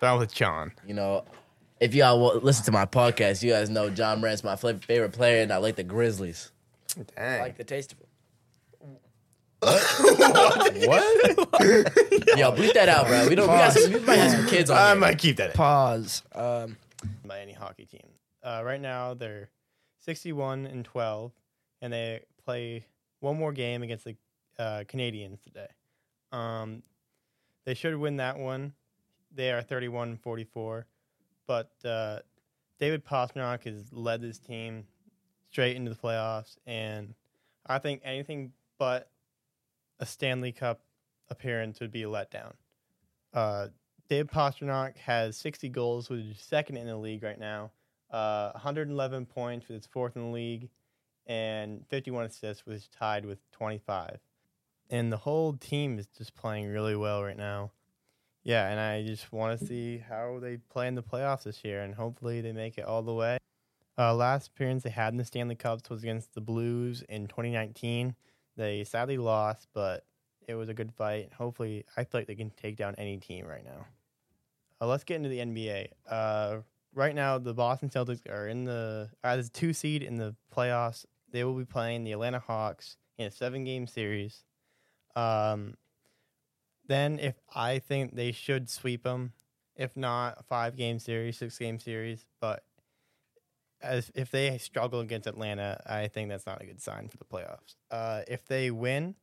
That was John. You know, if y'all wa- listen to my podcast, you guys know Ja Morant's my favorite player, and I like the Grizzlies. Dang. like the taste of it. what? Yo, bleep that out, bro. We don't. We, got some, we might have some kids on I here. might keep that. in. Pause. Um, Miami hockey team. Uh, right now they're 61 and 12, and they play one more game against the uh, Canadiens today. Um, they should win that one. They are 31 and 44, but uh, David Pastrnak has led this team straight into the playoffs, and I think anything but a Stanley Cup appearance would be a letdown. Uh, Dave Pastrnak has 60 goals, which is second in the league right now. Uh, 111 points, which is fourth in the league, and 51 assists, which is tied with 25. And the whole team is just playing really well right now. Yeah, and I just want to see how they play in the playoffs this year, and hopefully they make it all the way. Uh, last appearance they had in the Stanley Cups was against the Blues in 2019. They sadly lost, but it was a good fight. Hopefully, I feel like they can take down any team right now. Uh, let's get into the NBA. Uh, right now, the Boston Celtics are in the as two seed in the playoffs. They will be playing the Atlanta Hawks in a seven game series. Um, then, if I think they should sweep them, if not five game series, six game series, but as if they struggle against Atlanta, I think that's not a good sign for the playoffs. Uh, if they win,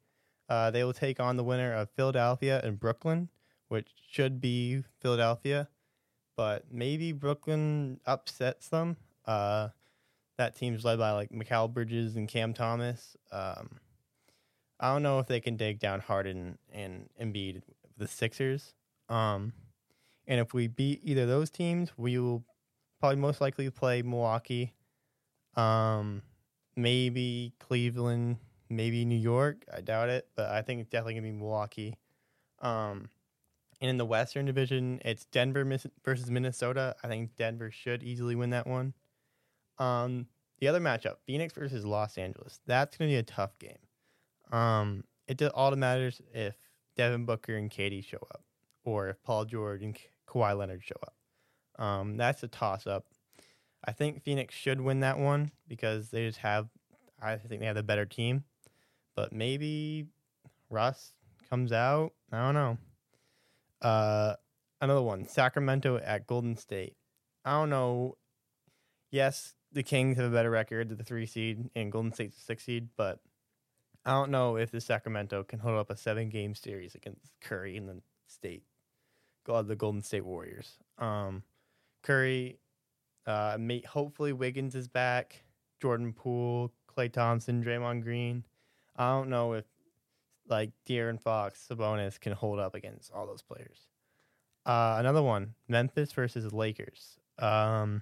uh, they will take on the winner of Philadelphia and Brooklyn, which should be Philadelphia, but maybe Brooklyn upsets them. Uh, that team's led by like Mikal Bridges and Cam Thomas. Um, I don't know if they can dig down Harden and Embiid, the Sixers. Um, and if we beat either of those teams, we will probably most likely play Milwaukee, um, maybe Cleveland, maybe New York. I doubt it, but I think it's definitely gonna be Milwaukee. Um, and in the Western Division, it's Denver versus Minnesota. I think Denver should easily win that one. Um, the other matchup, Phoenix versus Los Angeles. That's gonna be a tough game. Um, it all matters if Devin Booker and KD show up, or if Paul George and Ka- Kawhi Leonard show up. Um, that's a toss up. I think Phoenix should win that one because they just have, I think they have the better team. But maybe Russ comes out. I don't know. Uh, another one, Sacramento at Golden State. I don't know. Yes, the Kings have a better record, the three seed, and Golden State's the six seed, but I don't know if the Sacramento can hold up a seven game series against Curry and the State, God, the Golden State Warriors. Um, Curry, uh, may, hopefully Wiggins is back, Jordan Poole, Klay Thompson, Draymond Green. I don't know if like De'Aaron Fox, Sabonis can hold up against all those players. Uh, another one, Memphis versus Lakers. Um,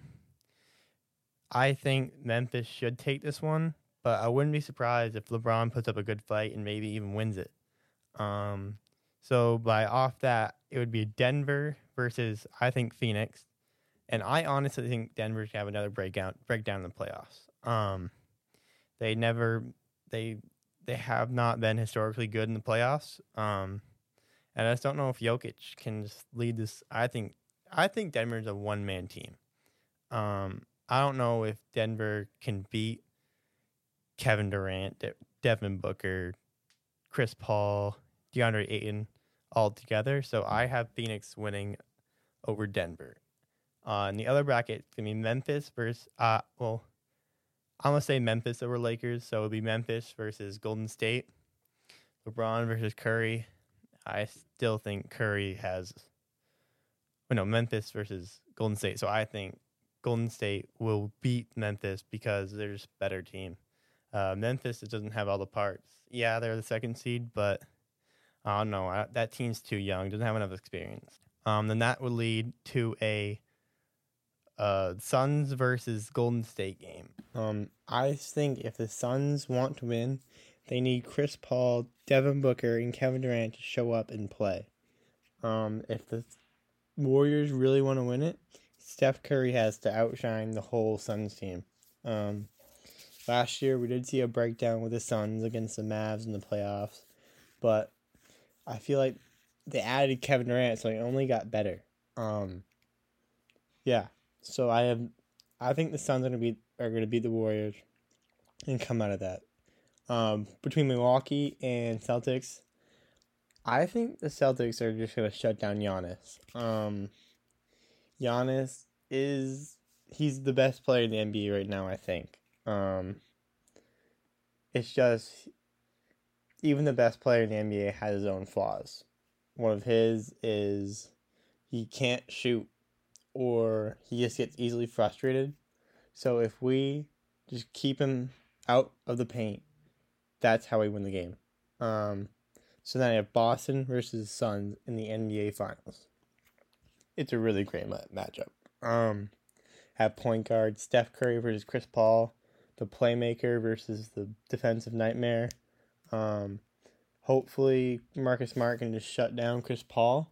I think Memphis should take this one, but I wouldn't be surprised if LeBron puts up a good fight and maybe even wins it. Um, so by off that, it would be Denver versus I think Phoenix, and I honestly think Denver should have another breakdown breakdown in the playoffs. Um, they never they they have not been historically good in the playoffs. Um, and I just don't know if Jokic can just lead this. I think I think Denver's a one man team. Um, I don't know if Denver can beat Kevin Durant, De- Devin Booker, Chris Paul, DeAndre Ayton all together. So I have Phoenix winning over Denver. Uh, the other bracket, it's gonna be Memphis versus uh well, I'm gonna say Memphis over Lakers. So it'll be Memphis versus Golden State. LeBron versus Curry. I still think Curry has. Well, no, Memphis versus Golden State. So I think Golden State will beat Memphis because they're just better team. Uh, Memphis it doesn't have all the parts. Yeah, they're the second seed, but I don't know. I, that team's too young. Doesn't have enough experience. Um, then that would lead to a uh, Suns versus Golden State game. Um, I think if the Suns want to win, they need Chris Paul, Devin Booker, and Kevin Durant to show up and play. Um, if the Warriors really want to win it, Steph Curry has to outshine the whole Suns team. Um, last year we did see a breakdown with the Suns against the Mavs in the playoffs, but I feel like they added Kevin Durant, so it only got better. Um, yeah, so I have, I think the Suns are gonna beat are gonna beat the Warriors, and come out of that. Um, between Milwaukee and Celtics, I think the Celtics are just gonna shut down Giannis. Um, Giannis is he's the best player in the NBA right now. I think. Um, it's just even the best player in the NBA has his own flaws. One of his is he can't shoot or he just gets easily frustrated. So if we just keep him out of the paint, that's how we win the game. Um, so then I have Boston versus Suns in the NBA Finals. It's a really great ma- matchup. Um, have point guard Steph Curry versus Chris Paul, the playmaker versus the defensive nightmare. Um, hopefully Marcus Smart can just shut down Chris Paul.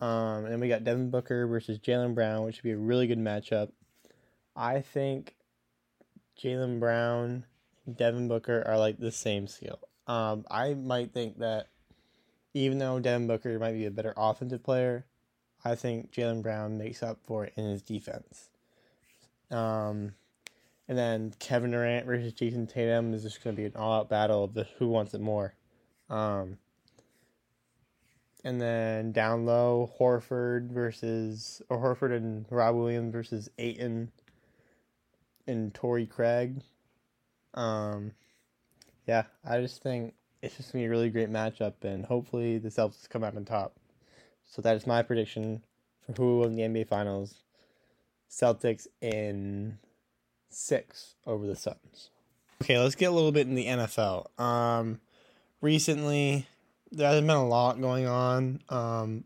Um, and we got Devin Booker versus Jaylen Brown, which should be a really good matchup. I think Jaylen Brown, Devin Booker are like the same skill. Um, I might think that even though Devin Booker might be a better offensive player, I think Jaylen Brown makes up for it in his defense. Um, and then Kevin Durant versus Jayson Tatum is just going to be an all-out battle of the who wants it more. Um, and then down low, Horford versus or Horford and Rob Williams versus Ayton and Torrey Craig. Um, yeah, I just think it's just gonna be a really great matchup, and hopefully the Celtics come out on top. So that is my prediction for who will win the NBA Finals. Celtics in six over the Suns. Okay, let's get a little bit in the NFL. Um, recently, there hasn't been a lot going on. Um,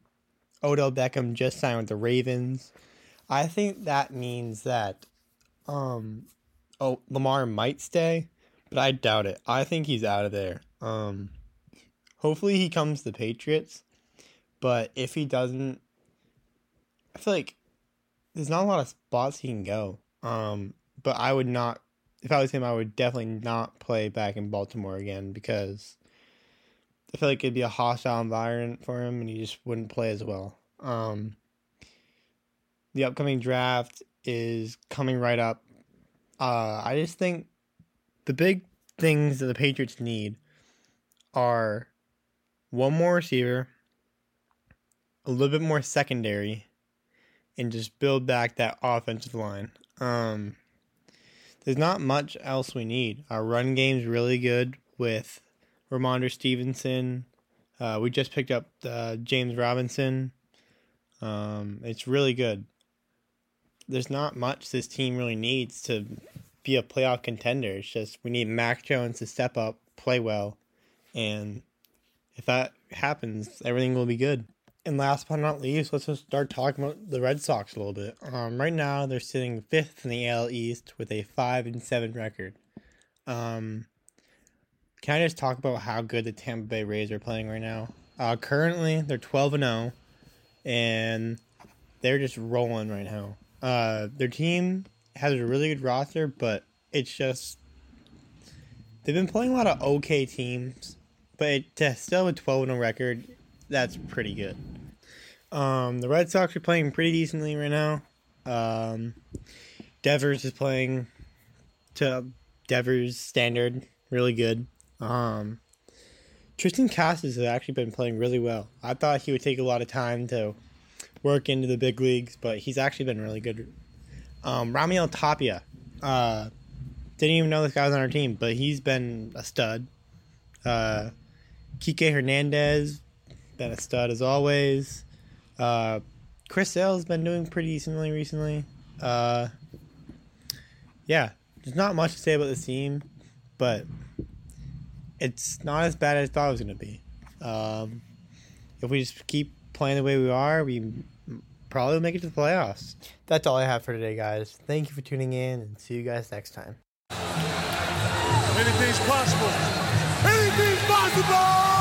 Odell Beckham just signed with the Ravens. I think that means that um, oh Lamar might stay, but I doubt it. I think he's out of there. Um, hopefully he comes to the Patriots, but if he doesn't, I feel like there's not a lot of spots he can go. Um, but I would not, if I was him, I would definitely not play back in Baltimore again because I feel like it'd be a hostile environment for him, and he just wouldn't play as well. Um, the upcoming draft is coming right up. Uh, I just think the big things that the Patriots need are one more receiver, a little bit more secondary, and just build back that offensive line. Um, there's not much else we need. Our run game's really good with Rhamondre Stevenson. Uh, we just picked up uh, James Robinson. Um, it's really good. There's not much this team really needs to be a playoff contender. It's just we need Mac Jones to step up, play well, and if that happens, everything will be good. And last but not least, let's just start talking about the Red Sox a little bit. Um, right now they're sitting fifth in the AL East with a five and seven record. Um, can I just talk about how good the Tampa Bay Rays are playing right now? Uh, currently they're twelve and zero, and they're just rolling right now. Uh, their team has a really good roster, but it's just they've been playing a lot of okay teams, but to still have a twelve and zero record, that's pretty good. Um, the Red Sox are playing pretty decently right now. Um, Devers is playing to Devers standard, really good. Um, Triston Casas has actually been playing really well. I thought he would take a lot of time to work into the big leagues, but he's actually been really good. Um, Raimel Tapia, uh, didn't even know this guy was on our team, but he's been a stud. Uh, Kike Hernandez, been a stud as always. Uh, Chris Sale's been doing pretty decently recently. Uh, yeah, there's not much to say about the team, but it's not as bad as I thought it was going to be. Um, if we just keep playing the way we are, we probably will make it to the playoffs. That's all I have for today, guys. Thank you for tuning in, and see you guys next time. Anything's possible. Anything's possible.